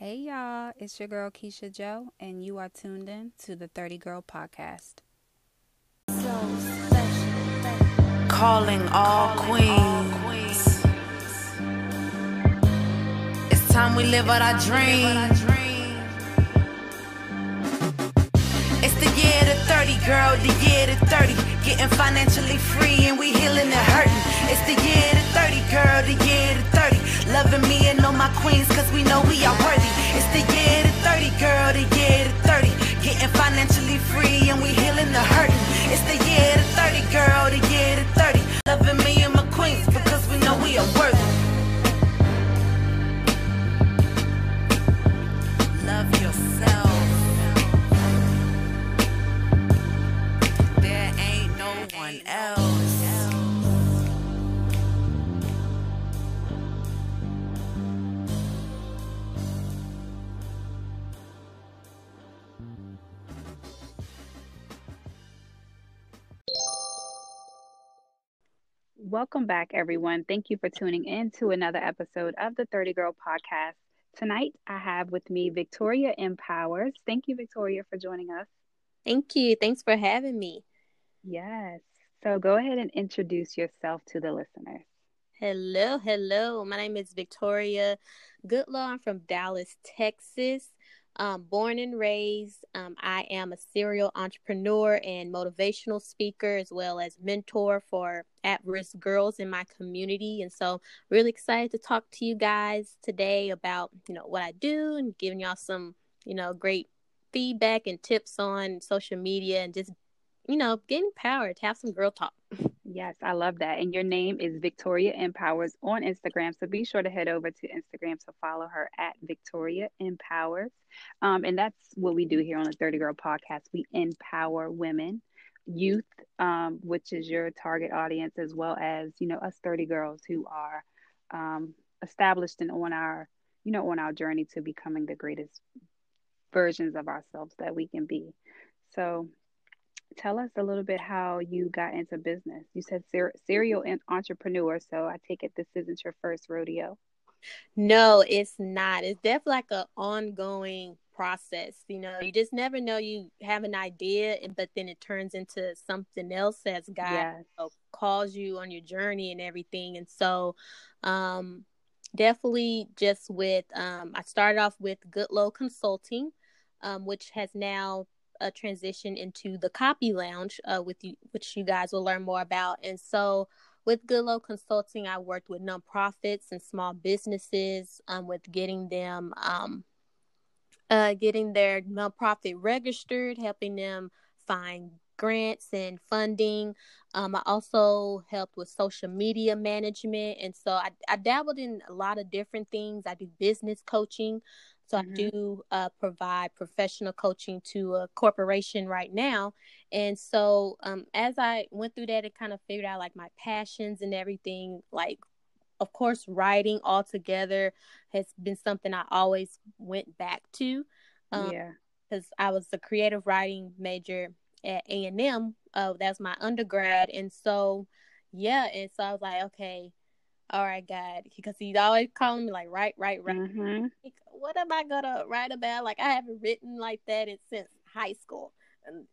Hey y'all, it's your girl Keisha Joe, and you are tuned in to the 30 Girl Podcast. Calling all queens. It's time we live out our dream. It's the year to 30, girl, the year to 30. Getting financially free and we healing the hurting. It's the year to 30, girl, the year to 30. Loving me and all my queens, cause we know we are worthy. It's the year to 30, girl, the year to 30. Getting financially free and we healing the hurting. It's the year to 30, girl, the year to 30. Loving me and my queens, because we know we are worthy. Love yourself. There ain't no one else. Welcome back, everyone. Thank you for tuning in to another episode of the 30 Girl Podcast. Tonight, I have with me Victoria Empowers. Thank you, Victoria, for joining us. Thank you. Thanks for having me. Yes. So go ahead and introduce yourself to the listeners. Hello, hello. My name is Victoria Goodlow. I'm from Dallas, Texas. Um, born and raised, um, I am a serial entrepreneur and motivational speaker, as well as mentor for at-risk girls in my community. And so, really excited to talk to you guys today about you know what I do and giving y'all some you know great feedback and tips on social media and just you know getting power to have some girl talk. Yes, I love that. And your name is Victoria Empowers on Instagram. So be sure to head over to Instagram to follow her at Victoria Empowers. Um, and that's what we do here on the 30 Girl Podcast. We empower women, youth, um, which is your target audience, as well as, you know, us 30 girls who are um, established and on our, you know, on our journey to becoming the greatest versions of ourselves that we can be. So tell us a little bit how you got into business. You said ser- serial entrepreneur, so I take it this isn't your first rodeo. No, it's not. It's definitely like an ongoing process. You know, you just never know. You have an idea, but then it turns into something else as God Yes. you know, calls you on your journey and everything. And so, um, definitely just with um, I started off with Goodlow Consulting, um, which has now a transition into the Copy Lounge, uh, with you, which you guys will learn more about. And so, with Goodlow Consulting, I worked with nonprofits and small businesses um, with getting them, um, uh, getting their nonprofit registered, helping them find grants and funding. Um, I also helped with social media management, and so I, I dabbled in a lot of different things. I do business coaching. So Mhm. I do uh, provide professional coaching to a corporation right now, and so um, as I went through that, it kind of figured out like my passions and everything. Like, of course, writing altogether has been something I always went back to. Um, yeah. because I was a creative writing major at A and M. Uh, that's my undergrad, and so yeah, and so I was like, okay, all right, God, because he's always calling me like, write, write, write. hmm Like, what am I gonna write about? Like, I haven't written like that in, since high school,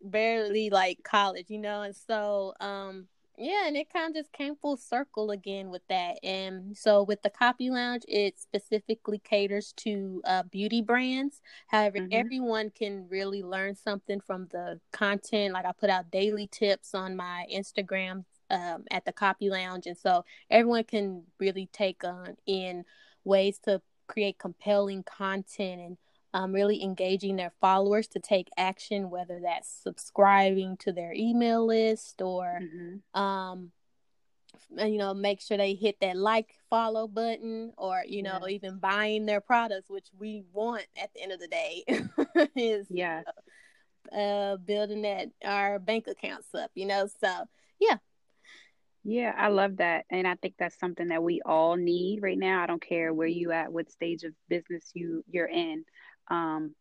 barely like college, you know. And so, um, yeah, and it kind of just came full circle again with that. And so, with the Copy Lounge, it specifically caters to uh, beauty brands. However, Mhm. everyone can really learn something from the content. Like, I put out daily tips on my Instagram um, at the Copy Lounge, and so everyone can really take on in ways to create compelling content and um, really engaging their followers to take action, whether that's subscribing to their email list or, hmm um, you know, make sure they hit that like follow button or, you know, Yes. even buying their products, which we want at the end of the day is Yes. uh, building that our bank accounts up, you know. So, yeah. Yeah, I love that. And I think that's something that we all need right now. I don't care where you at, what stage of business you you're in. Um,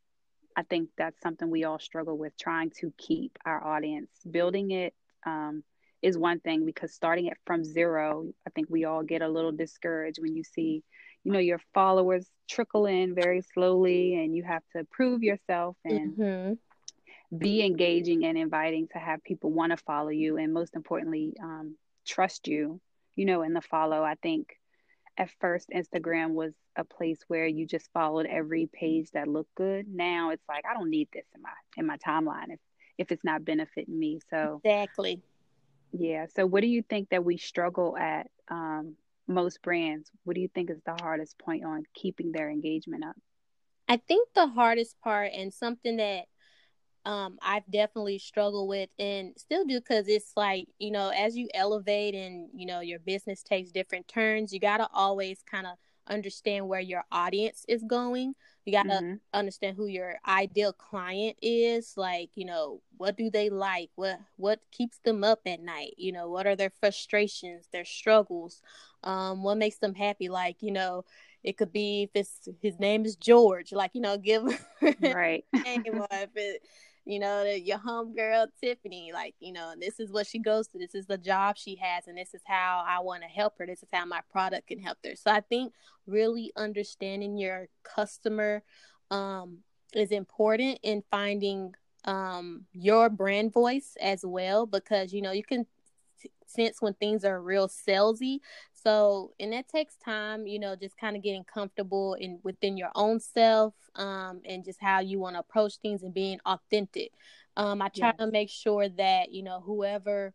I think that's something we all struggle with trying to keep our audience. Building it um, is one thing because starting it from zero, I think we all get a little discouraged when you see, you know your followers trickle in very slowly and you have to prove yourself and mm-hmm. be engaging and inviting to have people want to follow you and most importantly um, trust you you know in the follow. I think at first instagram was a place where you just followed every page that looked good. Now it's like i don't need this in my in my timeline if if it's not benefiting me. So exactly. Yeah. So what do you think that we struggle at um, most brands, what do you think is the hardest point on keeping their engagement up? I think the hardest part and something that um, I've definitely struggled with and still do because it's like, you know, as you elevate and, you know, your business takes different turns, you got to always kind of understand where your audience is going. You got to mm-hmm. understand who your ideal client is. Like, you know, what do they like? What what keeps them up at night? You know, what are their frustrations, their struggles? Um, what makes them happy? Like, you know, it could be if it's his name is George, like, you know, give right. name, if it, you know, your homegirl Tiffany, like, you know, this is what she goes to. This is the job she has, and this is how I want to help her. This is how my product can help her. So I think really understanding your customer um, is important in finding um, your brand voice as well, because, you know, you can sense when things are real salesy. So, and that takes time, you know, just kind of getting comfortable in within your own self, um, and just how you want to approach things and being authentic. Um, I try yes. to make sure that you know whoever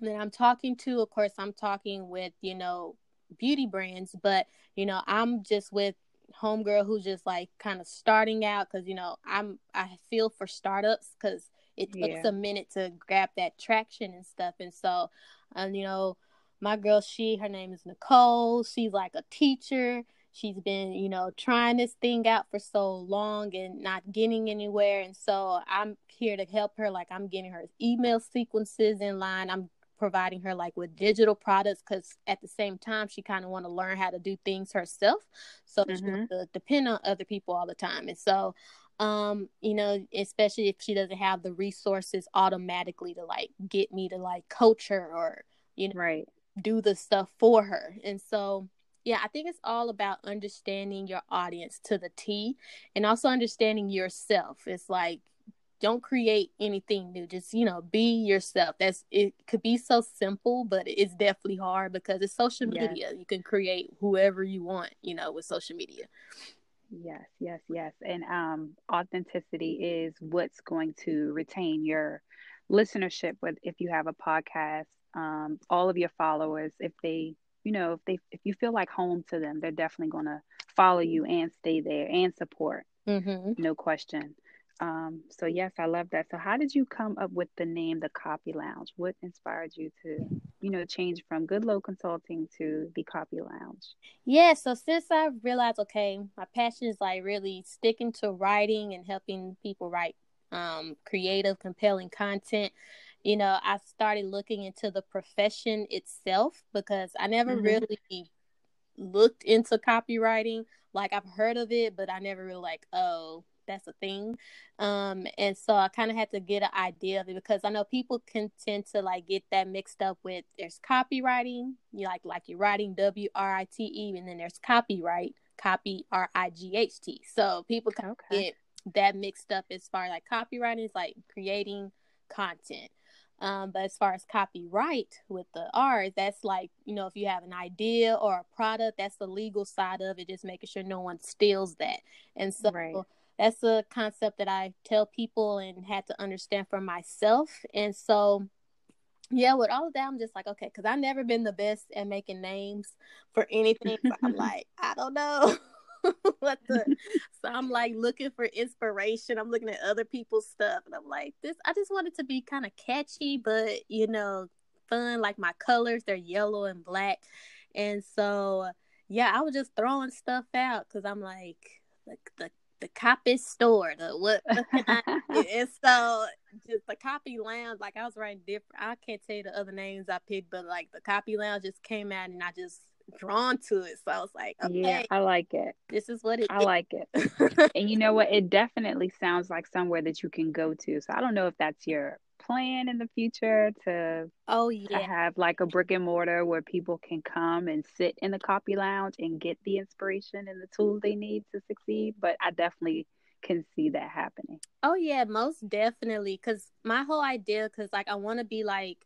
that I'm talking to, of course, I'm talking with you know beauty brands, but you know, I'm just with homegirl who's just like kind of starting out because you know I'm I feel for startups because it takes yeah. a minute to grab that traction and stuff, and so um, you know my girl, she, her name is Nicole. She's like a teacher. She's been, you know, trying this thing out for so long and not getting anywhere. And so I'm here to help her. Like I'm getting her email sequences in line. I'm providing her like with digital products because at the same time she kind of want to learn how to do things herself so mm-hmm. she doesn't depend on other people all the time and so um you know especially if she doesn't have the resources automatically to like get me to like coach her or you know right do the stuff for her. And so, yeah, I think it's all about understanding your audience to the T and also understanding yourself. It's like, don't create anything new. Just, you know, be yourself. That's it could be so simple, but it's definitely hard because it's social media. Yes. You can create whoever you want, you know, with social media. Yes, yes, yes. And um authenticity is what's going to retain your listenership with if you have a podcast um, all of your followers if they you know if they if you feel like home to them they're definitely going to follow you and stay there and support. Mm-hmm. no question. Um, so yes i love that. So how did you come up with the name the copy lounge? What inspired you to you know change from Goodlow consulting to the copy lounge? Yeah so since i realized okay my passion is like really sticking to writing and helping people write um, creative compelling content you know, I started looking into the profession itself because I never mm-hmm. really looked into copywriting. Like I've heard of it, but I never really like, oh, that's a thing. Um, and so I kind of had to get an idea of it because I know people can tend to like get that mixed up with there's copywriting, you like like you're writing W R I T E, and then there's copyright, copy R I G H T. So people can okay. get that mixed up as far as like copywriting is like creating content. Um, but as far as copyright with the R, that's like, you know, if you have an idea or a product, that's the legal side of it, just making sure no one steals that. And so right. that's a concept that I tell people and had to understand for myself. And so, yeah, with all of that, I'm just like, okay, because I've never been the best at making names for anything. I'm like, I don't know. what the so i'm like looking for inspiration. I'm looking at other people's stuff and i'm like this i just wanted to be kind of catchy but you know fun like my colors they're yellow and black. And so yeah i was just throwing stuff out because i'm like the, the the copy store the what and so just the copy lounge like i was writing different i can't tell you the other names i picked but like the copy lounge just came out and i just drawn to it. So I was like, okay, yeah, I like it. This is what it I is. like it. and you know what? It definitely sounds like somewhere that you can go to. So I don't know if that's your plan in the future to oh to yeah have like a brick and mortar where people can come and sit in the copy lounge and get the inspiration and the tools they need to succeed. But I definitely can see that happening. oh yeah most definitely because my whole idea because like i want to be like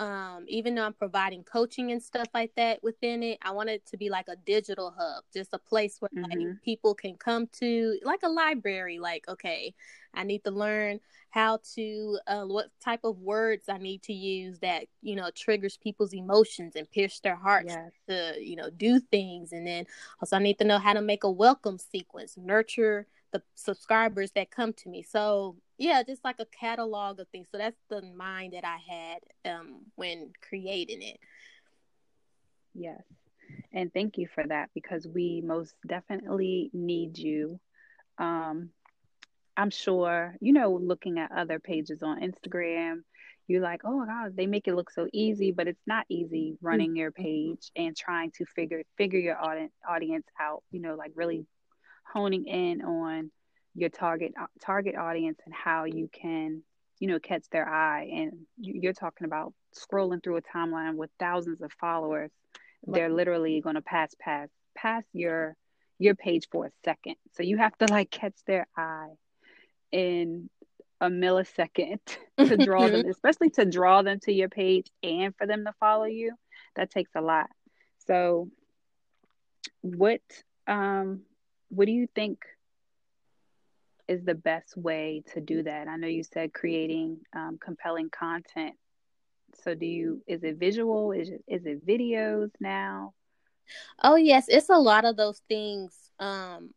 um even though i'm providing coaching and stuff like that within it i want it to be like a digital hub just a place where like Mhm. people can come to like a library like okay i need to learn how to uh, what type of words i need to use that you know triggers people's emotions and pierce their hearts Yes. to you know do things and then also i need to know how to make a welcome sequence nurture the subscribers that come to me so yeah just like a catalog of things so that's the mind that i had um when creating it Yes. And thank you for that because we most definitely need you. Um, I'm sure, you know, looking at other pages on Instagram, you're like, oh my God, they make it look so easy, but it's not easy running your page and trying to figure figure your audience audience out, you know, like really honing in on your target target audience and how you can, you know, catch their eye. And you- you're talking about scrolling through a timeline with thousands of followers. They're literally going to pass past past your your page for a second. So you have to like catch their eye in a millisecond to draw them, especially to draw them to your page and for them to follow you. That takes a lot. So what um what do you think is the best way to do that? I know you said creating um, compelling content. So do you is it visual? Is it is it videos now? oh yes it's a lot of those things um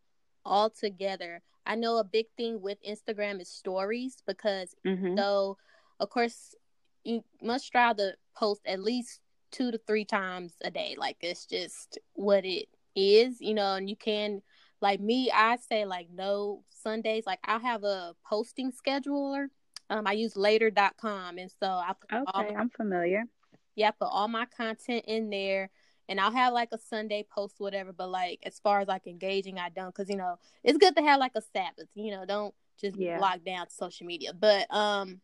all together i know a big thing with instagram is stories because Mm-hmm. So, of course, you must try to post at least two to three times a day. Like it's just what it is, you know. And you can, like me, I say like no Sundays. Like I have a posting scheduler. Um, I use later.com, and so I put all Okay, my, I'm familiar. yeah, I put all my content in there. And I'll have like a Sunday post, whatever. But like as far as like engaging, I don't, because you know it's good to have like a Sabbath. You know, don't just Yeah. lock down social media. But um,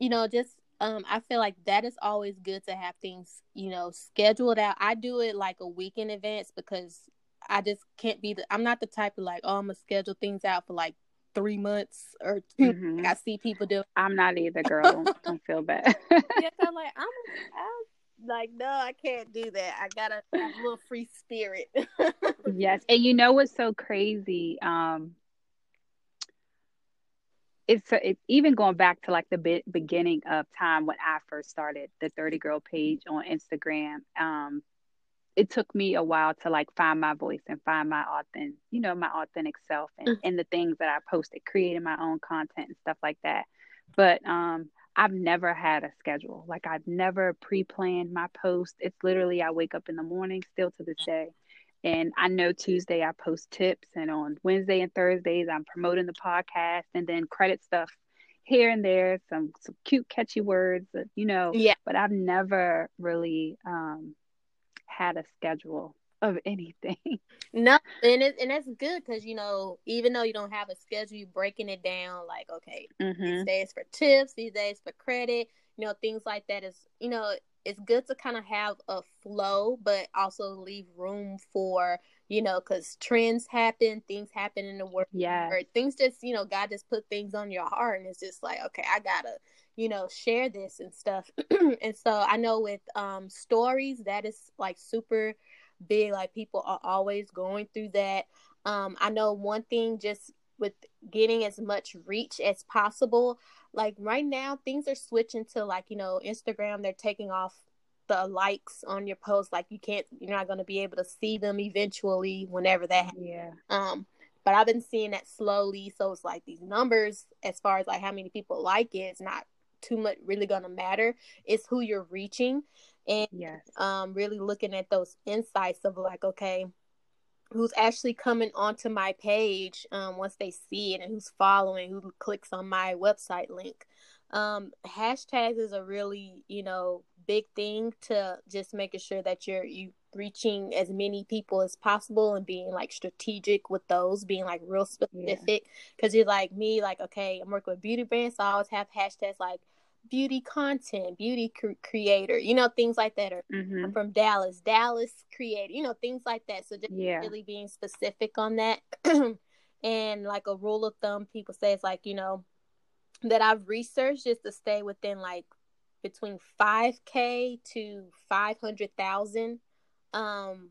you know, just um, I feel like that is always good to have things, you know, scheduled out. I do it like a week in advance because I just can't be the. I'm not the type of like, oh, I'm gonna schedule things out for like three months or 2 Mhm. Like I see people do. I'm not either, girl. Don't, don't feel bad. Yeah, I'm like, I'm, I'm like, no, I can't do that. I gotta have a little free spirit. yes, and you know what's so crazy? Um, it's it's even going back to like the be- beginning of time when I first started the 30 Girl page on Instagram. Um, it took me a while to like find my voice and find my authentic, you know, my authentic self and, Mm. and the things that I posted, creating my own content and stuff like that. But um, I've never had a schedule. Like I've never pre-planned my post. It's literally I wake up in the morning still to this day. And I know Tuesday I post tips and on Wednesday and Thursdays I'm promoting the podcast and then credit stuff here and there, some some cute catchy words, uh, you know, yeah, but I've never really um had a schedule of anything. no, and it, and that's good because you know, even though you don't have a schedule, you're breaking it down. Like, okay, hmm these days for tips, these days for credit, you know, things like that is, you know, it's good to kind of have a flow, but also leave room for, you know, because trends happen, things happen in the world, Yeah. or things just, you know, God just put things on your heart, and it's just like, okay, I gotta, you know, share this and stuff. and so I know with um stories, that is like super big. Like people are always going through that. Um, I know one thing just with getting as much reach as possible like right now things are switching to like you know instagram they're taking off the likes on your post like you can't you're not going to be able to see them eventually whenever that happens. Yeah. um but i've been seeing that slowly so it's like these numbers as far as like how many people like it it's not too much really to matter it's who you're reaching and Yes. um really looking at those insights of like okay who's actually coming onto my page um, once they see it and who's following who clicks on my website link. Um, hashtags is a really you know big thing to just making sure that you're you reaching as many people as possible and being like strategic with those being like real specific. Because you're like me like okay i'm working with beauty brands so i always have hashtags like beauty content, beauty cr- creator, you know, things like that. Or Mhm. I'm from Dallas, Dallas creator, you know, things like that. So just Yeah. really being specific on that. and like a rule of thumb, people say it's like, you know, that I've researched is to stay within like between 5k to 500,000 um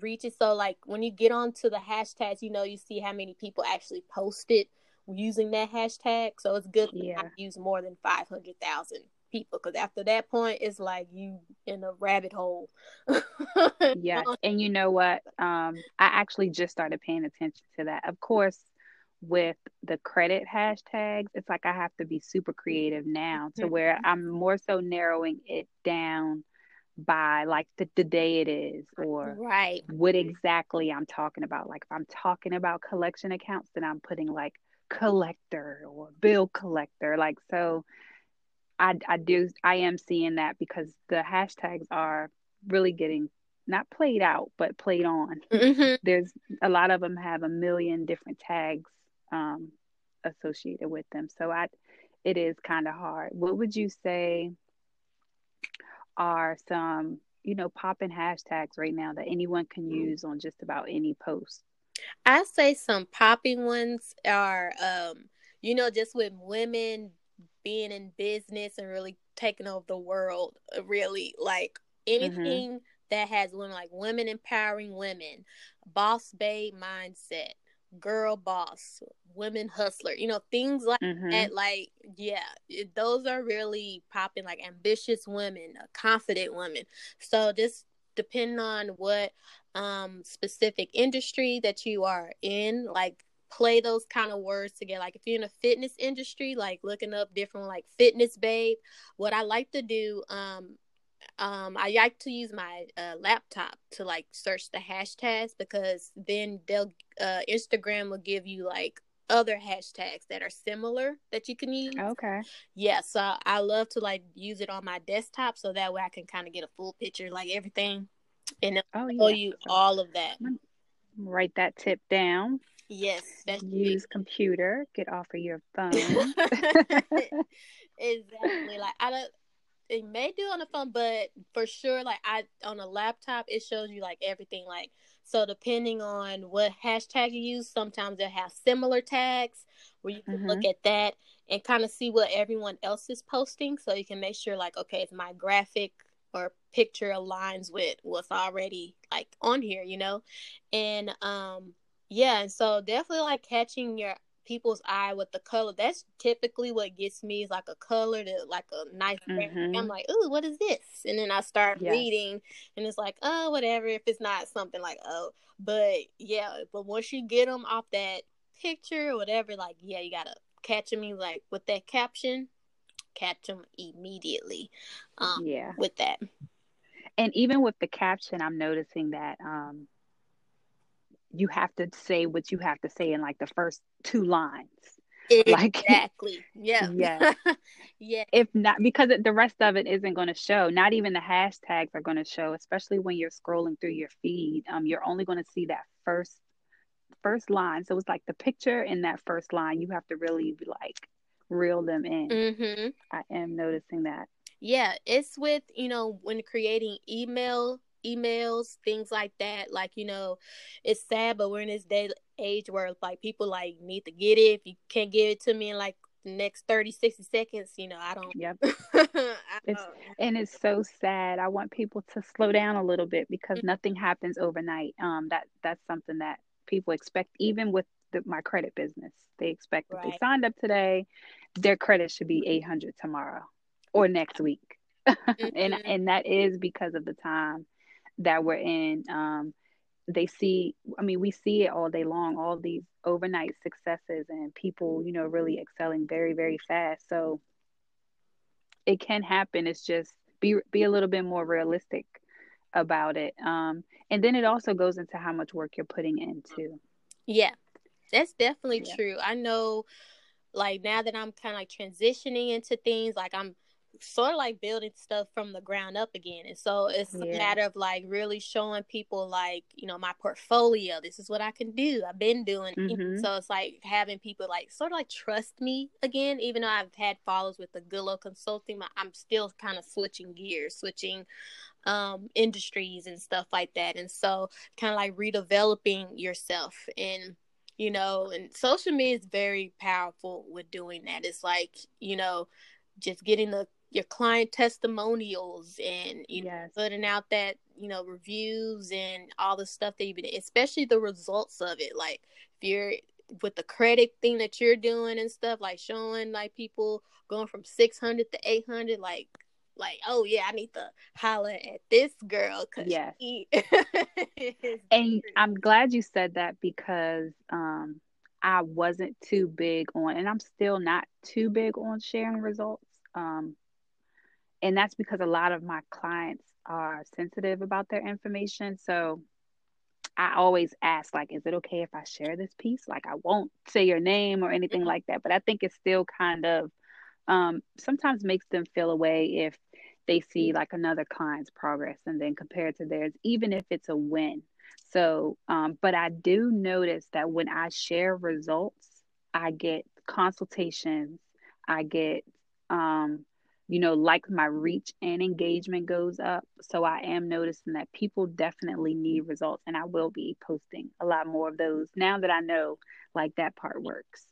reaches so like when you get onto the hashtags you know you see how many people actually posted using that hashtag so it's good to Yeah. not use more than 500,000 people because after that point it's like you in a rabbit hole Yes. And you know what? Um, I actually just started paying attention to that. Of course, with the credit hashtags, it's like I have to be super creative now to where I'm more so narrowing it down by like the, the day it is or right what exactly I'm talking about. Like if I'm talking about collection accounts, then I'm putting like collector or bill collector. Like so I I do I am seeing that because the hashtags are really getting not played out but played on. Mhm. There's a lot of them have a million different tags um associated with them. So I it is kind of hard. What would you say are some, you know, popping hashtags right now that anyone can use on just about any post? I say some popping ones are, um, you know, just with women being in business and really taking over the world. uh, Really, like anything that has women, like women empowering women, boss babe mindset, girl boss, women hustler. You know, things like Mhm. that. Like, yeah, those are really popping. Like ambitious women, uh, confident women. So just depending on what um specific industry that you are in like play those kind of words together. Like if you're in a fitness industry like looking up different like fitness babe what i like to do um um i like to use my uh, laptop to like search the hashtags because then they'll uh instagram will give you like other hashtags that are similar that you can use Okay. yeah so i love to like use it on my desktop so that way i can kind of get a full picture like everything and Oh show yeah. you So all of that write that tip down. yes that's Use computer. Get off of your phone. exactly like i don't it may do on the phone but for sure like i on a laptop it shows you like everything like so depending on what hashtag you use sometimes they'll have similar tags where you can look at that and kind of see what everyone else is posting. So you can make sure like okay if my graphic or picture aligns with what's already like on here you know? And um yeah and so definitely like catching your people's eye with the color that's typically what gets me is like a color that like a nice. Mhm. i'm like ooh what is this and then i start Yes. reading and it's like oh whatever if it's not something like oh but yeah but once you get them off that picture or whatever like yeah you gotta catch me like with that caption catch them immediately um yeah. with that And even with the caption, I'm noticing that um you have to say what you have to say in like the first two lines. Like- exactly yeah yeah If not, because it, the rest of it isn't going to show. Not even the hashtags are going to show, especially when you're scrolling through your feed. Um, you're only going to see that first first line. So it's like the picture in that first line. You have to really like reel them in. mm-hmm. I am noticing that. yeah it's with you know when creating email emails things like that like you know it's sad but we're in this day age where like people like need to get it if you can't give it to me in like the next 30 60 seconds you know i don't Yep. I It's and it's so sad. I want people to slow down a little bit because Mhm. nothing happens overnight. Um, that that's something that people expect, even with the, my credit business. They expect if they signed up today, their credit should be eight hundred tomorrow or next week, and Mhm. and that is because of the time that we're in. Um, they see, I mean, we see it all day long, all these overnight successes and people, you know, really excelling very, very fast. So it can happen. It's just be be a little bit more realistic about it. Um, and then it also goes into how much work you're putting into. Yeah, that's definitely Yeah. true. I know, like now that I'm kind of like transitioning into things, like I'm sort of like building stuff from the ground up again. And so it's yeah. a matter of like really showing people like, you know, my portfolio. This is what I can do. I've been doing. Mm-hmm. So it's like having people like sort of like trust me again, even though I've had follows with the Goodlow Consulting, I'm still kind of switching gears, switching um industries and stuff like that. And so kind of like redeveloping yourself and you know, and social media is very powerful with doing that. It's like, you know, just getting the your client testimonials and you know putting out that you know reviews and all the stuff that you've been especially the results of it like if you're with the credit thing that you're doing and stuff like showing like people going from 600 to 800 like like oh yeah i need to holler at this girl because yes. and i'm glad you said that because um i wasn't too big on and i'm still not too big on sharing results um and that's because a lot of my clients are sensitive about their information. So i always ask like is it okay if i share this piece? Like i won't say your name or anything mm-hmm. like that but i think it's still kind of um, sometimes makes them feel away if they see like another client's progress and then compare to theirs even if it's a win. So um, but i do notice that when i share results i get consultations i get um, you know, like my reach and engagement goes up. So I am noticing that people definitely need results, and I will be posting a lot more of those now that I know like that part works.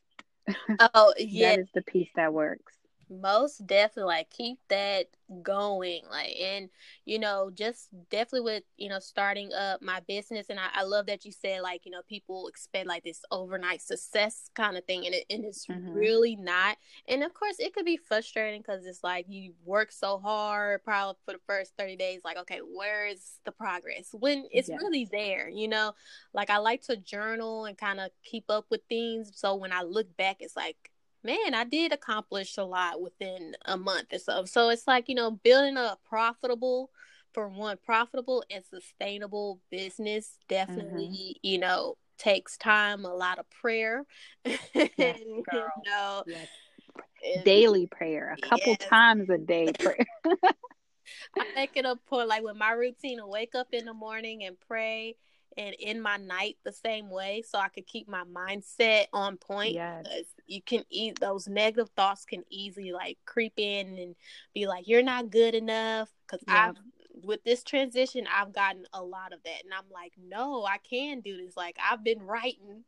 Oh, yeah. that is the piece that works most definitely like keep that going like and you know just definitely with you know starting up my business and I, I love that you said like you know people expect like this overnight success kind of thing and, it, and it's mm-hmm. really not and of course it could be frustrating because it's like you work so hard probably for the first 30 days like okay where is the progress when it's yes. really there you know like i like to journal and kind of keep up with things so when i look back it's like man, I did accomplish a lot within a month or so. So it's like, you know, building a profitable, for one, profitable and sustainable business definitely, mm-hmm. you know, takes time, a lot of prayer. Yes, and, you know, yes. daily prayer, a couple yes. times a day prayer. I make it a point like with my routine to wake up in the morning and pray and in my night the same way so I could keep my mindset on point. Yes. You can eat those negative thoughts can easily like creep in and be like, you're not good enough. Cause I've, with this transition, I've gotten a lot of that. And I'm like, no, I can do this. Like I've been writing.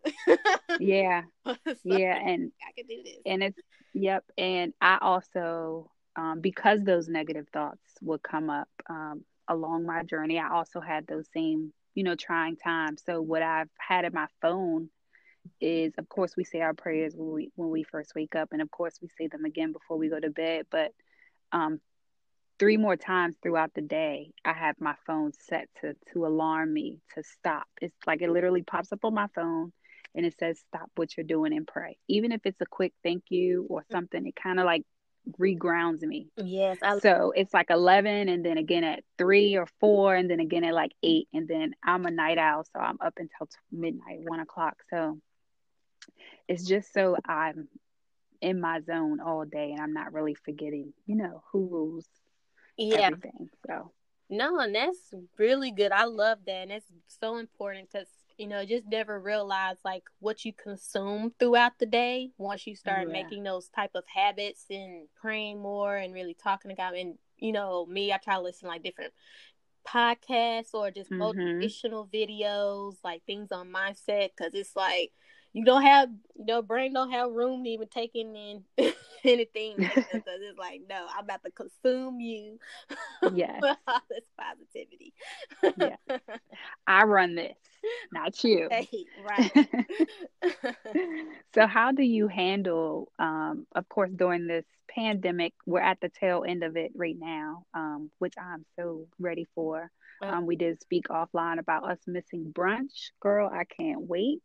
yeah. so yeah. And I can do this. And it's, yep. And I also, um, because those negative thoughts would come up, um, along my journey, I also had those same you know, trying times. So what I've had in my phone is of course we say our prayers when we when we first wake up and of course we say them again before we go to bed, but um three more times throughout the day I have my phone set to to alarm me to stop. It's like it literally pops up on my phone and it says stop what you're doing and pray. Even if it's a quick thank you or something, it kind of like regrounds me. Yes. I... So it's like 11 and then again at 3 or 4 and then again at like 8. And then I'm a night owl. So I'm up until midnight, 1 o'clock. So it's just so I'm in my zone all day and I'm not really forgetting, you know, who rules yeah. everything. So. No, and that's really good. I love that. And it's so important because you know, just never realize like what you consume throughout the day once you start yeah. making those type of habits and praying more and really talking to God. And, you know, me, I try to listen like different podcasts or just mm-hmm. motivational videos, like things on mindset, because it's like you don't have, you know, brain don't have room to even take in anything because it's like, no, I'm about to consume you. Yeah, all this positivity. yeah, I run this, not you. Hey, right. so, how do you handle? Um, of course, during this pandemic, we're at the tail end of it right now, um, which I'm so ready for. Um, we did speak offline about us missing brunch. Girl, I can't wait.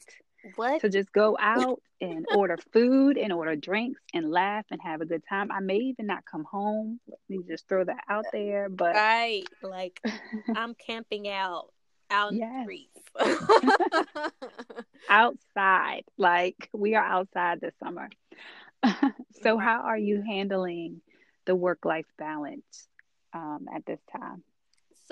What? To just go out and order food and order drinks and laugh and have a good time. I may even not come home. Let me just throw that out there. But right, like I'm camping out out yes. the streets. outside. Like we are outside this summer. so how are you handling the work life balance um, at this time?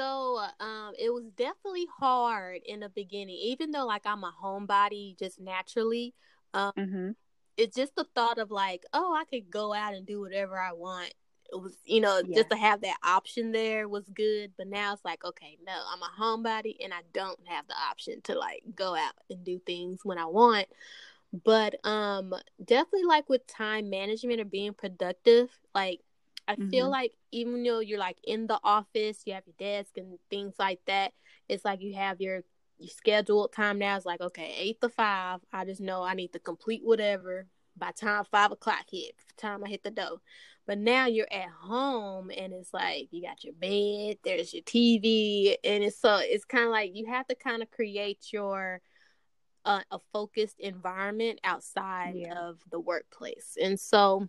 So um, it was definitely hard in the beginning, even though like I'm a homebody just naturally. Um, mm-hmm. It's just the thought of like, oh, I could go out and do whatever I want. It was, you know, yeah. just to have that option there was good. But now it's like, okay, no, I'm a homebody and I don't have the option to like go out and do things when I want. But um, definitely like with time management or being productive, like I mm-hmm. feel like even though you're like in the office, you have your desk and things like that, it's like you have your your scheduled time now. It's like okay, eight to five. I just know I need to complete whatever by time five o'clock hit. Time I hit the door. But now you're at home and it's like you got your bed, there's your TV, and it's so it's kind of like you have to kind of create your uh, a focused environment outside yeah. of the workplace. And so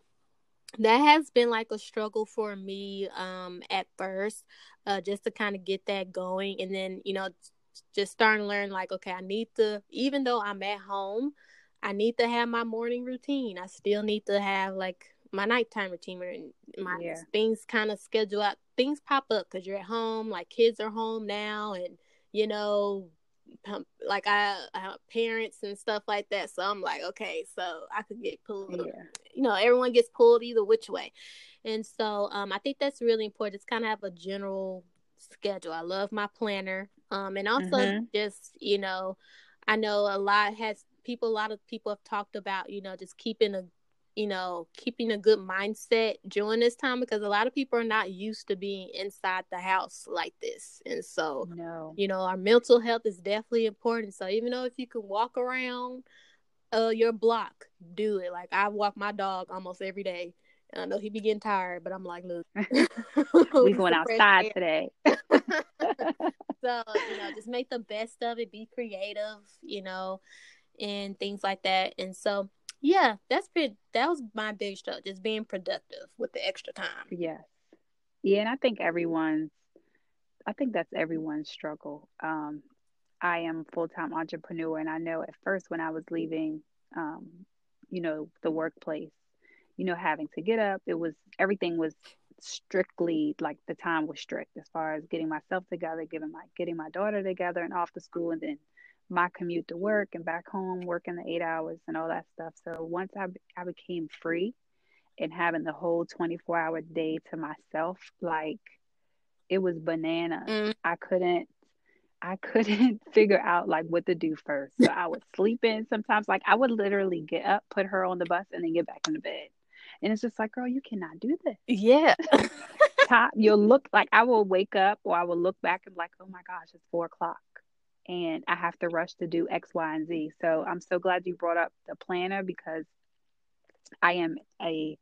that has been like a struggle for me um at first uh just to kind of get that going and then you know just starting to learn like okay i need to even though i'm at home i need to have my morning routine i still need to have like my nighttime routine and my yeah. things kind of schedule out things pop up because you're at home like kids are home now and you know like I, I have parents and stuff like that. So I'm like, okay, so I could get pulled. Yeah. You know, everyone gets pulled either which way. And so um, I think that's really important. Just kind of have a general schedule. I love my planner. Um, and also mm-hmm. just, you know, I know a lot has people, a lot of people have talked about, you know, just keeping a you know, keeping a good mindset during this time because a lot of people are not used to being inside the house like this. And so, no. you know, our mental health is definitely important. So even though if you can walk around uh your block, do it. Like I walk my dog almost every day. And I know he be getting tired, but I'm like, look, we going outside today. so, you know, just make the best of it, be creative, you know, and things like that. And so yeah, that's been that was my big struggle, just being productive with the extra time. Yes. Yeah, and I think everyone's I think that's everyone's struggle. Um, I am full time entrepreneur and I know at first when I was leaving um, you know, the workplace, you know, having to get up, it was everything was strictly like the time was strict as far as getting myself together, getting my getting my daughter together and off to school and then my commute to work and back home, working the eight hours and all that stuff. So once I, I became free and having the whole 24 hour day to myself, like it was banana. Mm. I couldn't, I couldn't figure out like what to do first. So I was sleeping sometimes. Like I would literally get up, put her on the bus, and then get back in the bed. And it's just like, girl, you cannot do this. Yeah. Top, you'll look like I will wake up or I will look back and like, oh my gosh, it's four o'clock and I have to rush to do X, Y, and Z. So I'm so glad you brought up the planner because I am a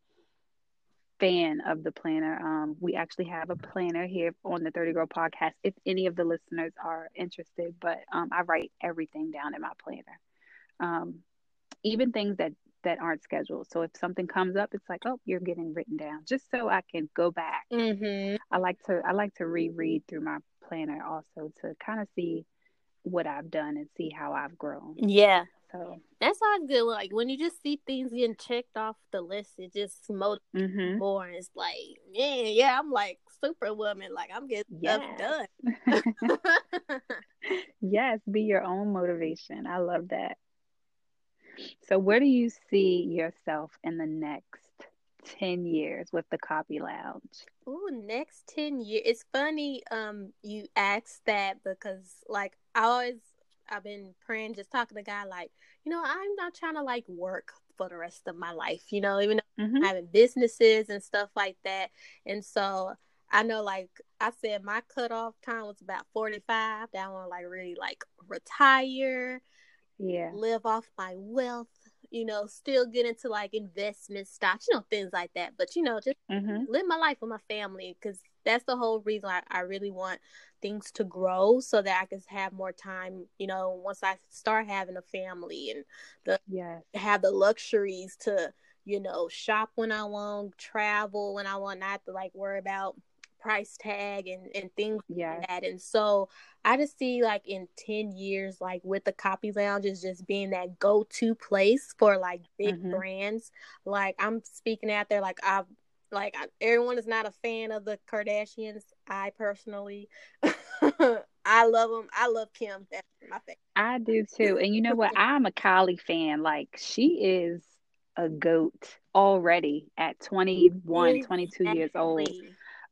fan of the planner. Um, we actually have a planner here on the 30 Girl podcast if any of the listeners are interested, but um, I write everything down in my planner. Um, even things that that aren't scheduled. So if something comes up, it's like, oh, you're getting written down, just so I can go back. Mm-hmm. I like to I like to reread through my planner also to kind of see what I've done and see how I've grown. Yeah. So that's always good. Like when you just see things getting checked off the list, it just motivates mm-hmm. more. It's like, yeah, yeah, I'm like superwoman. Like I'm getting yes. stuff done. yes, be your own motivation. I love that. So where do you see yourself in the next 10 years with the copy lounge oh next 10 years it's funny um you asked that because like i always i've been praying just talking to god like you know i'm not trying to like work for the rest of my life you know even though mm-hmm. having businesses and stuff like that and so i know like i said my cutoff time was about 45 that i want to like really like retire yeah live off my wealth you know, still get into like investment stocks, you know, things like that. But you know, just mm-hmm. live my life with my family because that's the whole reason I, I really want things to grow so that I can have more time, you know, once I start having a family and the yeah have the luxuries to, you know, shop when I want, travel when I want, not to like worry about price tag and and things yeah. like that. And so I just see like in 10 years, like with the copy lounges just being that go to place for like big mm-hmm. brands. Like I'm speaking out there, like I've like I, everyone is not a fan of the Kardashians. I personally, I love them. I love Kim. That's my favorite. I do too. And you know what? I'm a Kylie fan. Like she is a goat already at 21, 22 years old.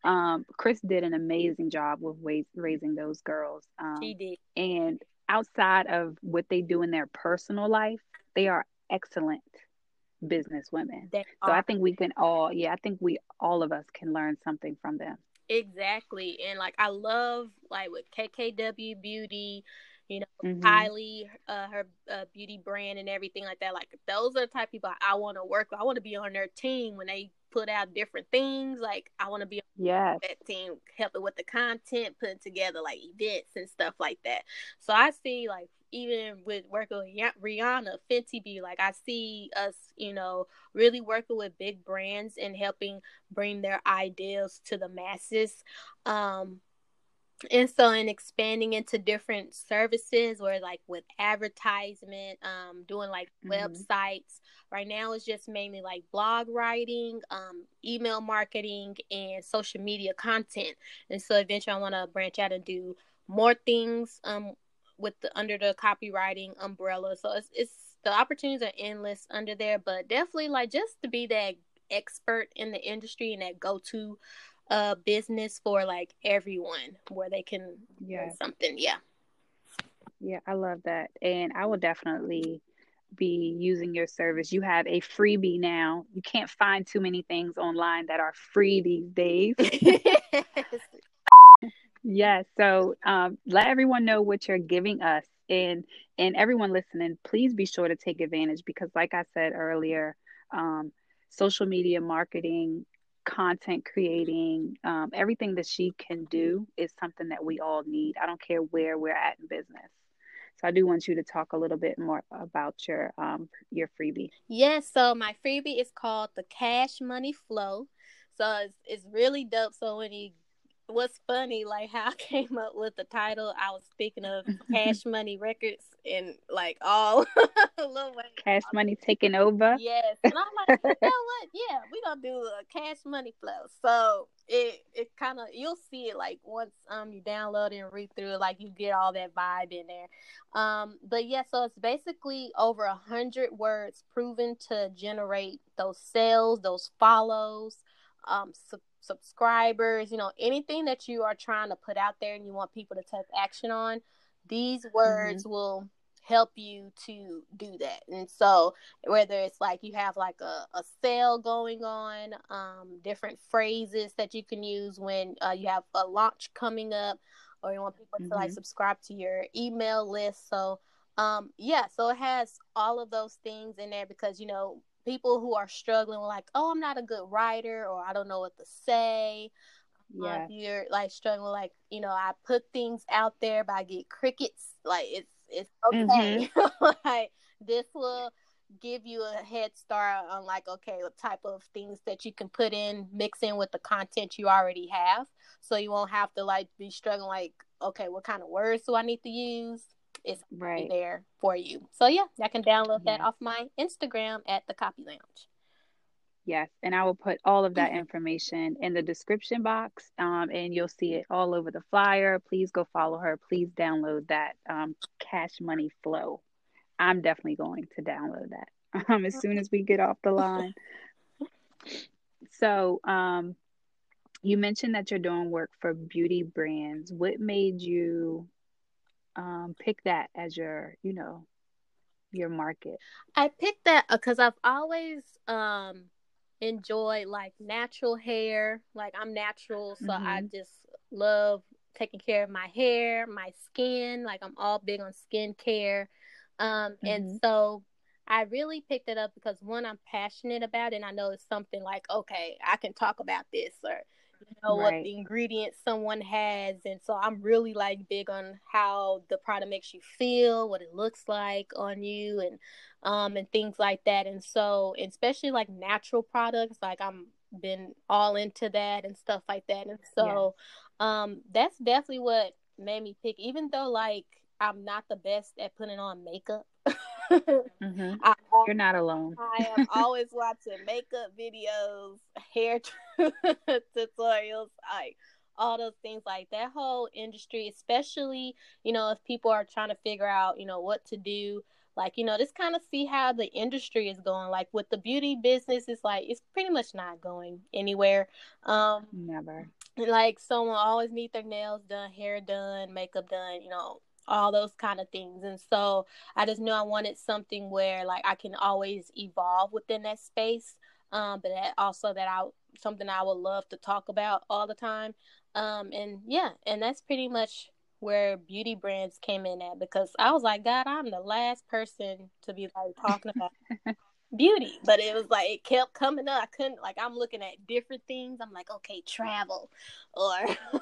Um, Kris did an amazing job with raising those girls. Um, she did. And outside of what they do in their personal life, they are excellent business women. They so. I think we can all, yeah, I think we all of us can learn something from them. Exactly. And like I love like with KKW Beauty, you know, mm-hmm. Kylie, uh, her uh, beauty brand and everything like that. Like those are the type of people I want to work with. I want to be on their team when they put out different things. Like I want to be on yes. that team, helping with the content, putting together like events and stuff like that. So I see like even with working with Rihanna, Fenty Beauty, like I see us, you know, really working with big brands and helping bring their ideals to the masses. Um, and so in expanding into different services or like with advertisement um doing like mm-hmm. websites. Right now it's just mainly like blog writing um email marketing and social media content. And so eventually i want to branch out and do more things um with the under the copywriting umbrella. So it's, it's the opportunities are endless under there but definitely like just to be that expert in the industry and that go-to a business for like everyone where they can yeah. something yeah. Yeah i love that and i will definitely be using your service. You have a freebie now. You can't find too many things online that are free these days. Yes so um, let everyone know what you're giving us and and everyone listening please be sure to take advantage because like i said earlier um, social media marketing content creating, um, everything that she can do is something that we all need. I don't care where we're at in business. So I do want you to talk a little bit more about your um, your freebie. Yes, so my freebie is called the Cash Money Flow. So it's, it's really dope. So when you what's funny, like how I came up with the title, I was speaking of Cash Money Records and like all Lil Wayne. Cash Money taking over. Yes, and I'm like, you know what? Yeah, we gonna do a Cash Money flow. So it it kind of you'll see it like once um you download and read through it, like you get all that vibe in there. Um, but yeah, so it's basically over a hundred words proven to generate those sales, those follows, um, subscribers, you know, anything that you are trying to put out there and you want people to take action on, these words mm-hmm. will help you to do that. And so whether it's like you have like a, a sale going on, um, different phrases that you can use when uh, you have a launch coming up or you want people mm-hmm. to like mm-hmm. subscribe to your email list. So um yeah, so it has all of those things in there because you know people who are struggling like, oh, I'm not a good writer or I don't know what to say. Yeah. if you're like struggling, like you know, I put things out there, but I get crickets. Like it's it's okay. Mm-hmm. like this will give you a head start on like okay what type of things that you can put in mix in with the content you already have so you won't have to like be struggling like okay what kind of words do i need to use it's right there for you. So yeah, I can download that off my Instagram at the Copy Lounge. Yes, and I will put all of that information in the description box, um, and you'll see it all over the flyer. Please go follow her. Please download that um, Cash Money Flow. I'm definitely going to download that um, as soon as we get off the line. So, um, you mentioned that you're doing work for beauty brands. What made you um, pick that as your, you know, your market? I picked that because uh, I've always um, enjoyed like natural hair. Like I'm natural, so mm-hmm. I just love taking care of my hair, my skin. Like I'm all big on skincare. Um, mm-hmm. And so I really picked it up because one, I'm passionate about it, and I know it's something like, okay, I can talk about this, or you know right. what the ingredients someone has and so i'm really like big on how the product makes you feel what it looks like on you and um and things like that and so especially like natural products like i'm been all into that and stuff like that and so yeah. um that's definitely what made me pick even though like i'm not the best at putting on makeup mm-hmm. I, You're not alone. I am always watching makeup videos, hair tutorials, like all those things like that whole industry, especially, you know, if people are trying to figure out, you know, what to do, like, you know, just kind of see how the industry is going. Like with the beauty business, it's like it's pretty much not going anywhere. Um Never. Like someone always need their nails done, hair done, makeup done, you know, all those kind of things. And so I just knew I wanted something where like I can always evolve within that space. Um, but that also that I something I would love to talk about all the time. Um, and yeah, and that's pretty much where beauty brands came in at because I was like, God, I'm the last person to be like talking about beauty. But it was like it kept coming up. I couldn't like I'm looking at different things. I'm like, okay, travel or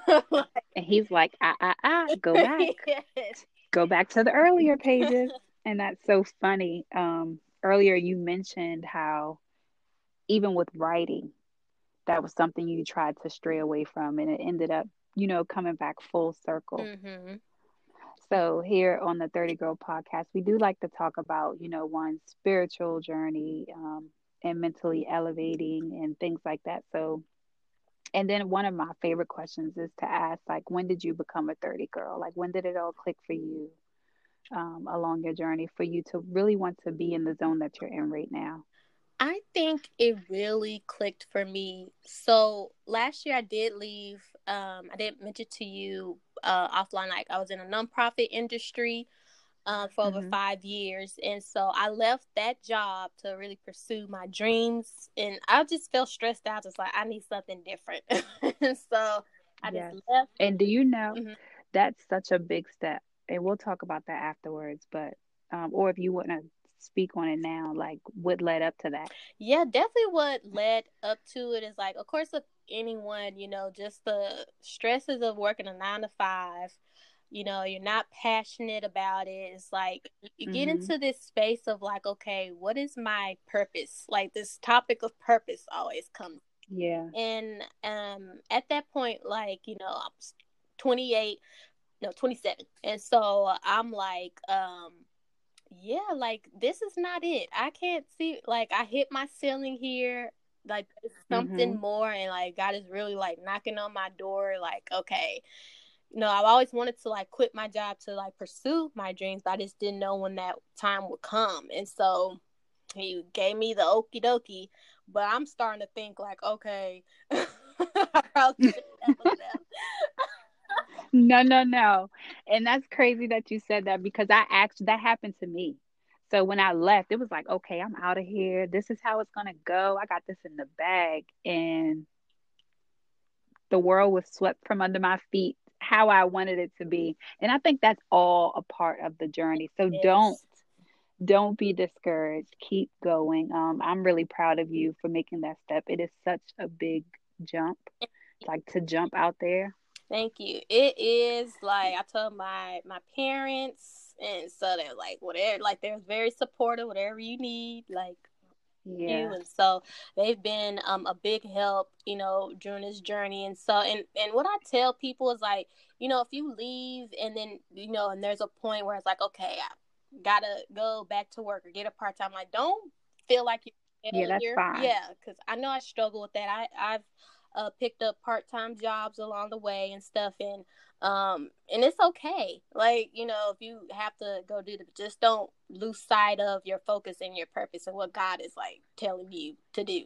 and he's like, ah ah ah, go back. yes. Go back to the earlier pages. and that's so funny. Um earlier you mentioned how even with writing, that was something you tried to stray away from and it ended up you know coming back full circle. Mm-hmm. so here on the 30 girl podcast we do like to talk about you know one's spiritual journey um, and mentally elevating and things like that. So and then one of my favorite questions is to ask like when did you become a 30 girl? Like when did it all click for you um, along your journey for you to really want to be in the zone that you're in right now I think it really clicked for me. So last year I did leave. Um, I didn't mention to you uh, offline, like I was in a nonprofit industry uh, for mm-hmm. over five years, and so I left that job to really pursue my dreams. And I just felt stressed out, just like I need something different. and so I yes. just left. And do you know mm-hmm. that's such a big step? And we'll talk about that afterwards. But um, or if you want to speak on it now like what led up to that? Yeah definitely what led up to it is like of course with anyone you know just the stresses of working a nine to five you know you're not passionate about it. It's like you get mm-hmm. into this space of like okay what is my purpose? Like this topic of purpose always comes. Yeah. And um at that point like you know i'm 28 no 27 and so i'm like um yeah, like this is not it. I can't see like I hit my ceiling here. Like something mm-hmm. more, and like God is really like knocking on my door. Like, okay, you know, I've always wanted to like quit my job to like pursue my dreams, but I just didn't know when that time would come. And so he gave me the okie dokie, but I'm starting to think like, okay, no, no, no. And that's crazy that you said that because I actually that happened to me. So when I left, it was like, okay, I'm out of here. This is how it's gonna go. I got this in the bag, and the world was swept from under my feet how I wanted it to be. And I think that's all a part of the journey. So yes. don't don't be discouraged. Keep going. Um, I'm really proud of you for making that step. It is such a big jump, like to jump out there. Thank you. It is like I told my my parents, and so they're like whatever, like they're very supportive, whatever you need, like yeah. you. And so they've been um a big help, you know, during this journey. And so and and what I tell people is like, you know, if you leave and then you know, and there's a point where it's like, okay, I gotta go back to work or get a part time. Like, don't feel like you're yeah, that's fine. Yeah, because I know I struggle with that. I I've uh, picked up part time jobs along the way and stuff, and um, and it's okay. Like you know, if you have to go do the, just don't lose sight of your focus and your purpose and what God is like telling you to do.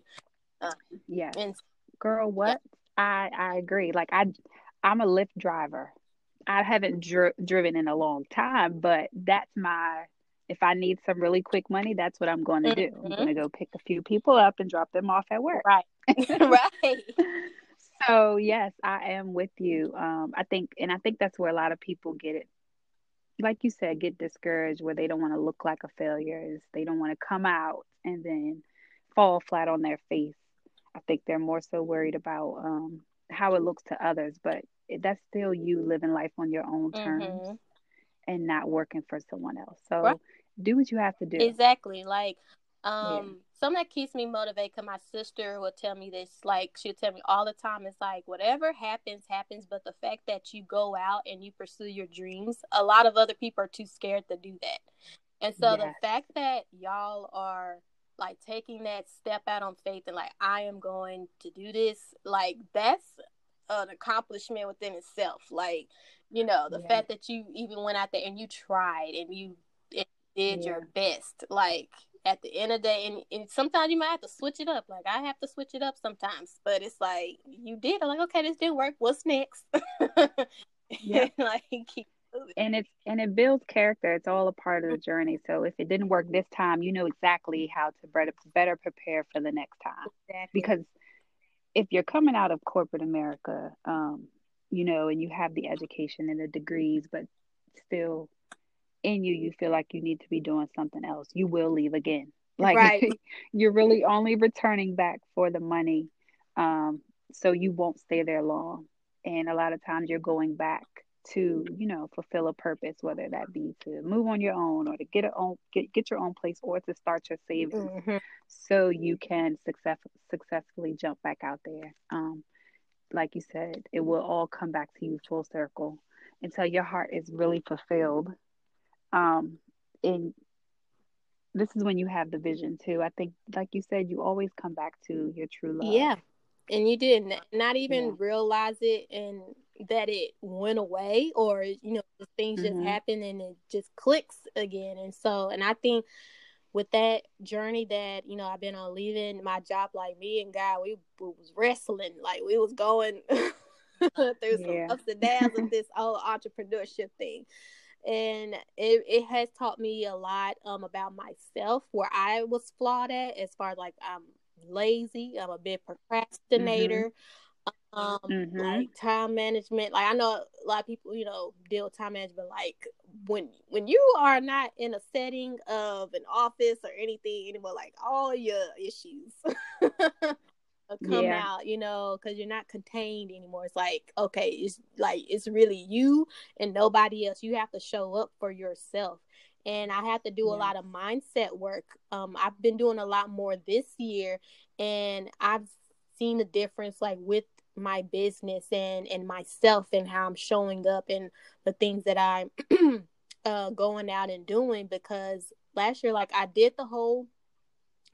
Um, yeah, and girl, what yeah. I I agree. Like I, I'm a Lyft driver. I haven't dri- driven in a long time, but that's my if I need some really quick money, that's what I'm going to do. Mm-hmm. I'm going to go pick a few people up and drop them off at work. Right. right. So yes, I am with you. Um, I think, and I think that's where a lot of people get it. Like you said, get discouraged where they don't want to look like a failure. Is they don't want to come out and then fall flat on their face. I think they're more so worried about um, how it looks to others, but that's still you living life on your own terms mm-hmm. and not working for someone else. So right do what you have to do. Exactly. Like, um, yeah. Something that keeps me motivated because my sister will tell me this, like, she'll tell me all the time, it's like, whatever happens, happens. But the fact that you go out and you pursue your dreams, a lot of other people are too scared to do that. And so yes. the fact that y'all are like taking that step out on faith and like I am going to do this, like that's an accomplishment within itself. Like, you know, the yeah. fact that you even went out there and you tried and you did yeah. your best. Like at the end of the day, and, and, sometimes you might have to switch it up. Like I have to switch it up sometimes, but it's like you did. I'm like, okay, this didn't work. What's next? yeah, like keep and it's and it builds character it's all a part of the journey so if it didn't work this time you know exactly how to better better prepare for the next time exactly. because if you're coming out of corporate america um you know and you have the education and the degrees but still in you you feel like you need to be doing something else. You will leave again. Like right. you're really only returning back for the money um so you won't stay there long. And a lot of times you're going back to you know fulfill a purpose whether that be to move on your own or to get a own get, get your own place or to start your savings mm-hmm. so you can success, successfully jump back out there. Um like you said it will all come back to you full circle until your heart is really fulfilled um and this is when you have the vision too i think like you said you always come back to your true love yeah and you did not even yeah. realize it and that it went away or you know things mm-hmm. just happen and it just clicks again and so and i think with that journey that you know i've been on leaving my job like me and god we, we was wrestling like we was going through some yeah. ups and downs of this whole entrepreneurship thing and it, it has taught me a lot um about myself where i was flawed at as far as like i'm lazy i'm a bit procrastinator mm-hmm um mm-hmm. like time management like i know a lot of people you know deal with time management like when when you are not in a setting of an office or anything anymore like all your issues come yeah. out you know because you're not contained anymore it's like okay it's like it's really you and nobody else you have to show up for yourself and i have to do yeah. a lot of mindset work um i've been doing a lot more this year and i've seen the difference like with my business and and myself and how I'm showing up and the things that I'm uh, going out and doing because last year like I did the whole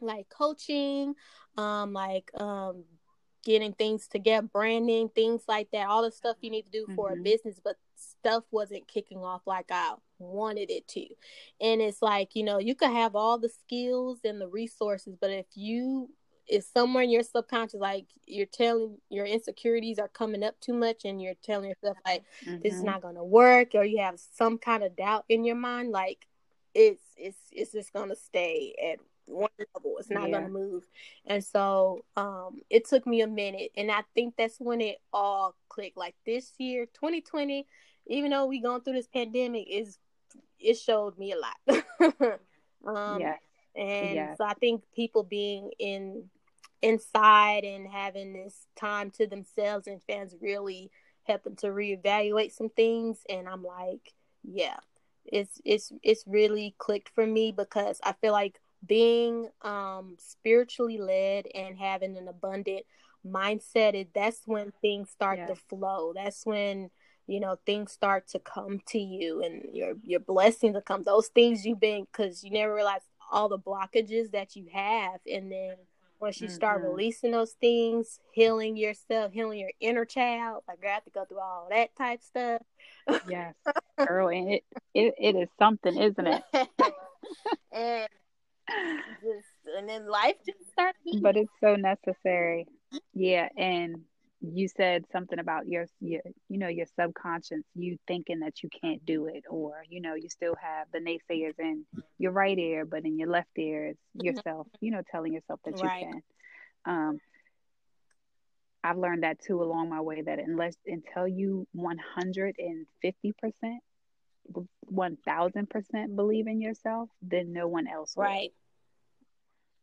like coaching um like um getting things to get branding things like that all the stuff you need to do mm-hmm. for a mm-hmm. business but stuff wasn't kicking off like I wanted it to and it's like you know you could have all the skills and the resources but if you is somewhere in your subconscious like you're telling your insecurities are coming up too much and you're telling yourself like mm-hmm. this is mm-hmm. not going to work or you have some kind of doubt in your mind like it's it's it's just going to stay at one level. It's not yeah. to move. And so um it took me a minute. And i think that's when it all clicked. Like this year 2020 even though we going through this pandemic is it showed me a lot. Um yeah and yeah. so I think people being in inside and having this time to themselves and fans really helping to reevaluate some things. And I'm like, yeah, it's it's it's really clicked for me because I feel like being um spiritually led and having an abundant mindset it, that's when things start yeah. to flow. That's when you know things start to come to you and your your blessings to come. Those things you've been because you never realize all the blockages that you have and then once you mm-hmm. start releasing those things, healing yourself, healing your inner child, like I have to go through all that type stuff. yes, girl, and it, it it is something, isn't it? and just and then life just starts. But it's so necessary. Yeah, and you said something about your, your you know your subconscious you thinking that you can't do it or you know you still have the naysayers in your right ear but in your left ear it's mm-hmm. yourself you know telling yourself that right. you can um i've learned that too along my way that unless until you 150% 1000% believe in yourself then no one else will. right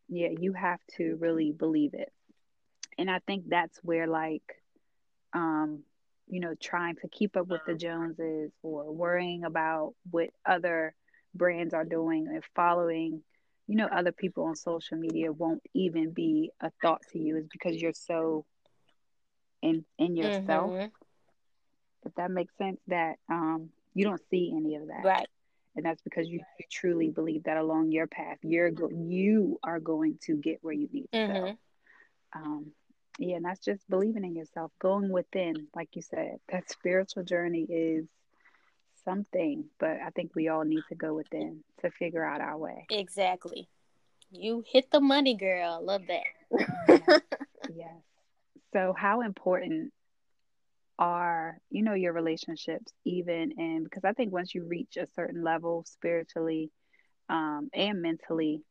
yeah you have to really believe it and I think that's where like um you know trying to keep up with the Joneses or worrying about what other brands are doing and following you know other people on social media won't even be a thought to you is because you're so in in yourself mm-hmm. if that makes sense that um you don't see any of that. Right. And that's because you, you truly believe that along your path you're go- you are going to get where you need to mm-hmm. go um yeah and that's just believing in yourself going within like you said that spiritual journey is something but i think we all need to go within to figure out our way. Exactly. You hit the money girl. Love that. Yes. yes. So how important are you know your relationships even and because i think once you reach a certain level spiritually um and mentally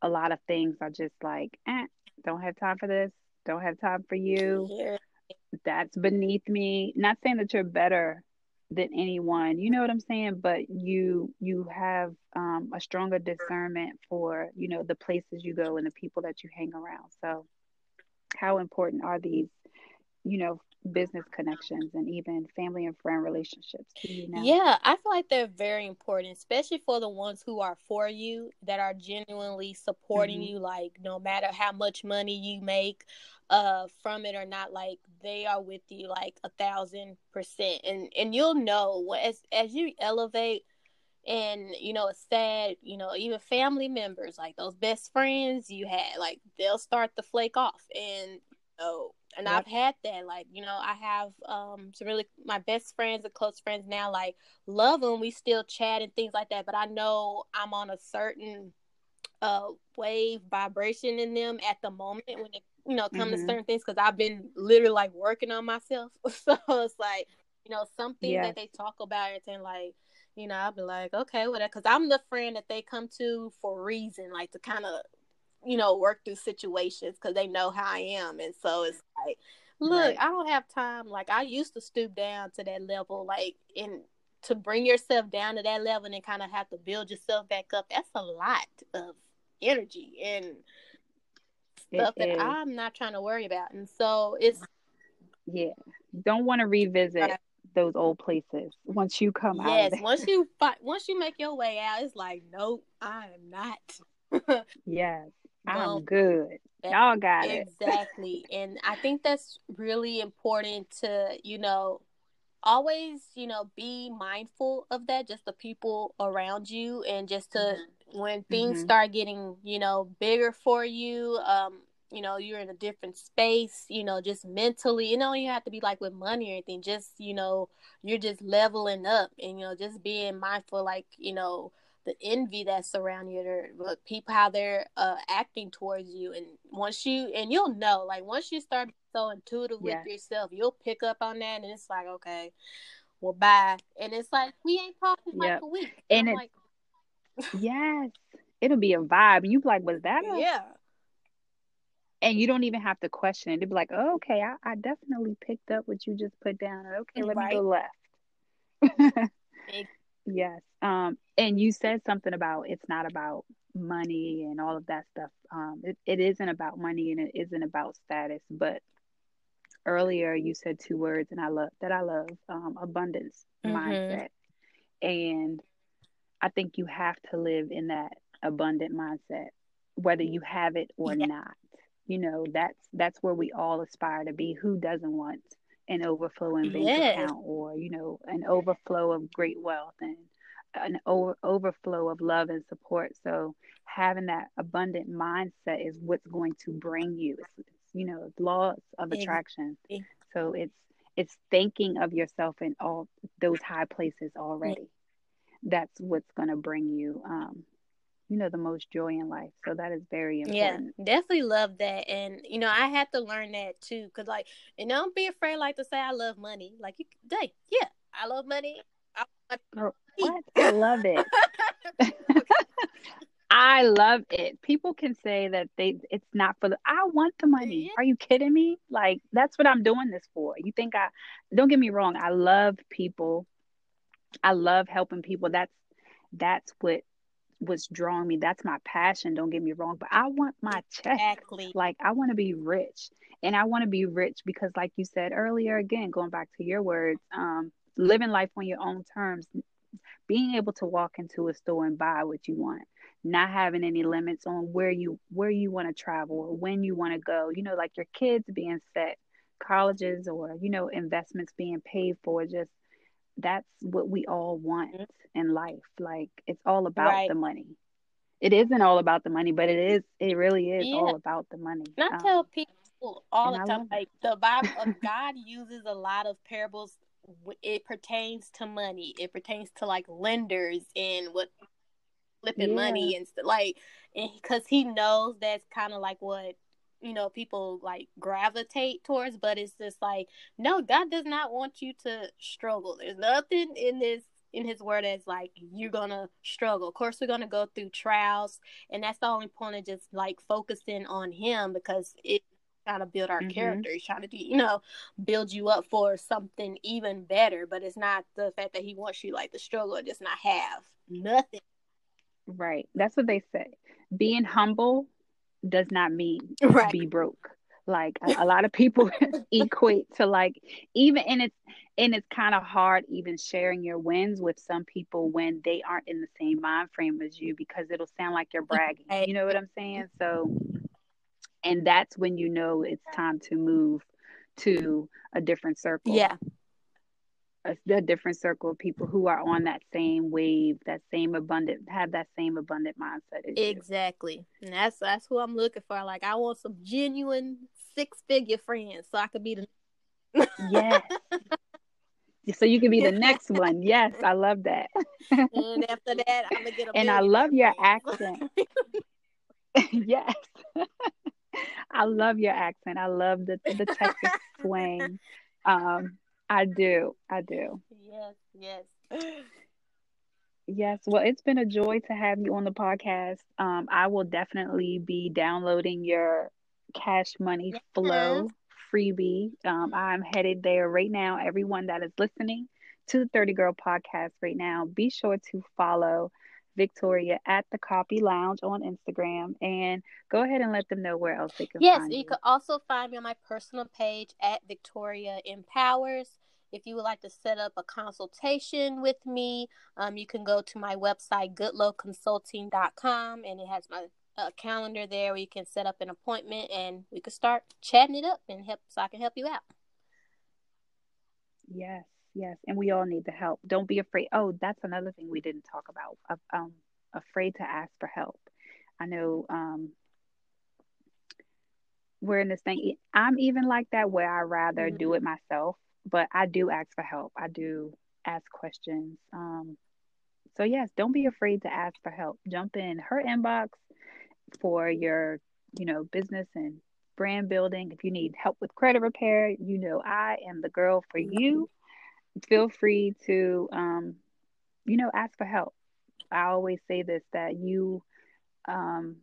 a lot of things are just like eh, don't have time for this don't have time for you. Yeah. that's beneath me. Not saying that you're better than anyone you know what i'm saying? But you you have um, a stronger discernment for you know the places you go and the people that you hang around. So how important are these you know business connections and even family and friend relationships you know? yeah i feel like they're very important especially for the ones who are for you that are genuinely supporting mm-hmm. you like no matter how much money you make uh from it or not like they are with you like a thousand percent and and you'll know as as you elevate and you know it's sad you know even family members like those best friends you had like they'll start to flake off and you know and yep. I've had that. Like, you know, I have um some really my best friends and close friends now. Like, love them. We still chat and things like that. But I know I'm on a certain uh wave vibration in them at the moment when it you know come mm-hmm. to certain things because I've been literally like working on myself. so it's like you know something yes. that they talk about and like you know I'll be like okay whatever because I'm the friend that they come to for a reason like to kind of you know, work through situations because they know how I am. And so it's like, look, right. I don't have time. Like I used to stoop down to that level, like and to bring yourself down to that level and kind of have to build yourself back up. That's a lot of energy and stuff it that is. I'm not trying to worry about. And so it's yeah, don't want to revisit. Right. Those old places once you come yes, out. Yes, once you once you make your way out, it's like, nope, I am not. yes, I'm good. Y'all got exactly. it. Exactly. and I think that's really important to, you know, always, you know, be mindful of that, just the people around you and just to mm-hmm. when things mm-hmm. start getting, you know, bigger for you, um, you know, you're in a different space, you know, just mentally, you know, you have to be like with money or anything, just, you know, you're just leveling up and, you know, just being mindful, like, you know, the envy that's around you, or people how they're uh, acting towards you, and once you and you'll know, like once you start so intuitive with yourself, you'll pick up on that, and it's like, okay, well, bye, and it's like we ain't talking yep. like a week, and it's like, yes, it'll be a vibe. You like, was that a yeah? and you don't even have to question it. They'd be like, oh, okay, I, I, definitely picked up what you just put down. Okay, let right. me go left. Yes. Um, and you said something about it's not about money and all of that stuff. Um, it, it isn't about money and it isn't about status. But earlier you said two words, and I love that. I love um, abundance mm-hmm. mindset, and I think you have to live in that abundant mindset, whether you have it or yeah. not. You know, that's that's where we all aspire to be. Who doesn't want an overflow in bank yes. account or you know an overflow of great wealth and an over, overflow of love and support. So having that abundant mindset is what's going to bring you it's, it's you know laws of attraction. so it's it's thinking of yourself in all those high places already. That's what's going to bring you um, you know the most joy in life so that is very important yeah definitely love that and you know i had to learn that too because like and don't be afraid like to say i love money like you day yeah i love money I, oh, what? I love it I love it. People can say that they it's not for the I want the money. Are you kidding me? Like that's what I'm doing this for. You think I don't get me wrong, I love people. I love helping people. That's that's what what's drawing me. That's my passion. Don't get me wrong, but I want my check. Exactly. Like I want to be rich, and I want to be rich because, like you said earlier, again going back to your words, um, living life on your own terms, being able to walk into a store and buy what you want, not having any limits on where you where you want to travel or when you want to go. You know, like your kids being set, colleges or you know investments being paid for, just that's what we all want mm-hmm. in life. Like it's all about right. the money. It isn't all about the money, but it is. It really is yeah. all about the money. And I um, tell people all the time, like the Bible of God uses a lot of parables. It pertains to money. It pertains to like lenders and what flipping yeah. money and stuff. Like, because he knows that's kind of like what you know people like gravitate towards but it's just like no god does not want you to struggle. There's nothing in this in his word as like you're gonna struggle. Of course we're gonna go through trials and that's the only point of just like focusing on him because it trying to build our mm-hmm. character. He's trying to do you know build you up for something even better but it's not the fact that he wants you like to struggle or just not have nothing. Right. That's what they say. Being humble does not mean right. be broke. Like a, a lot of people equate to like even and it's and it's kind of hard even sharing your wins with some people when they aren't in the same mind frame as you because it'll sound like you're bragging. You know what I'm saying? So and that's when you know it's time to move to a different circle. Yeah a, a, different circle of people who are on that same wave, that same abundant, have that same abundant mindset. exactly, you. and that's that's who I'm looking for. Like, I want some genuine six figure friends, so I could be the yes. so you can be the next one. Yes, I love that. and after that, I'm gonna get a. And I love your accent. yes. I love your accent. I love the the Texas swing. Um, I do. I do. Yes, yes. Yes, well, it's been a joy to have you on the podcast. Um, I will definitely be downloading your cash money flow freebie. Um, I'm headed there right now. Everyone that is listening to the 30 Girl podcast right now, be sure to follow Victoria at the Copy Lounge on Instagram and go ahead and let them know where else they can yes, you. you could also find me on my personal page at Victoria Empowers. If you would like to set up a consultation with me, um, you can go to my website, goodlowconsulting.com, and it has my uh, calendar there where you can set up an appointment and we could start chatting it up and help so I can help you out. Yes, yes. And we all need the help. Don't be afraid. Oh, that's another thing we didn't talk about. Um, afraid to ask for help. I know um, we're in this thing. I'm even like that where I rather mm-hmm. do it myself but I do ask for help. I do ask questions. Um, so yes, don't be afraid to ask for help. Jump in her inbox for your, you know, business and brand building. If you need help with credit repair, you know I am the girl for you. Feel free to, um, you know, ask for help. I always say this that you, um,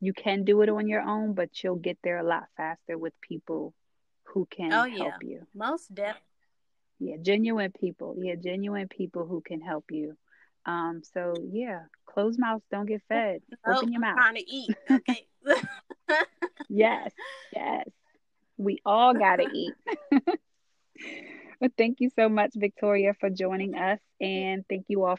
you can do it on your own, but you'll get there a lot faster with people who can oh, help yeah. you. Most definitely. Yeah, genuine people. Yeah, genuine people who can help you. Um, so yeah, closed mouths don't get fed. Nope, Open your mouth. Trying to eat. Okay. yes, yes. We all gotta eat. but thank you so much, Victoria, for joining us, and thank you all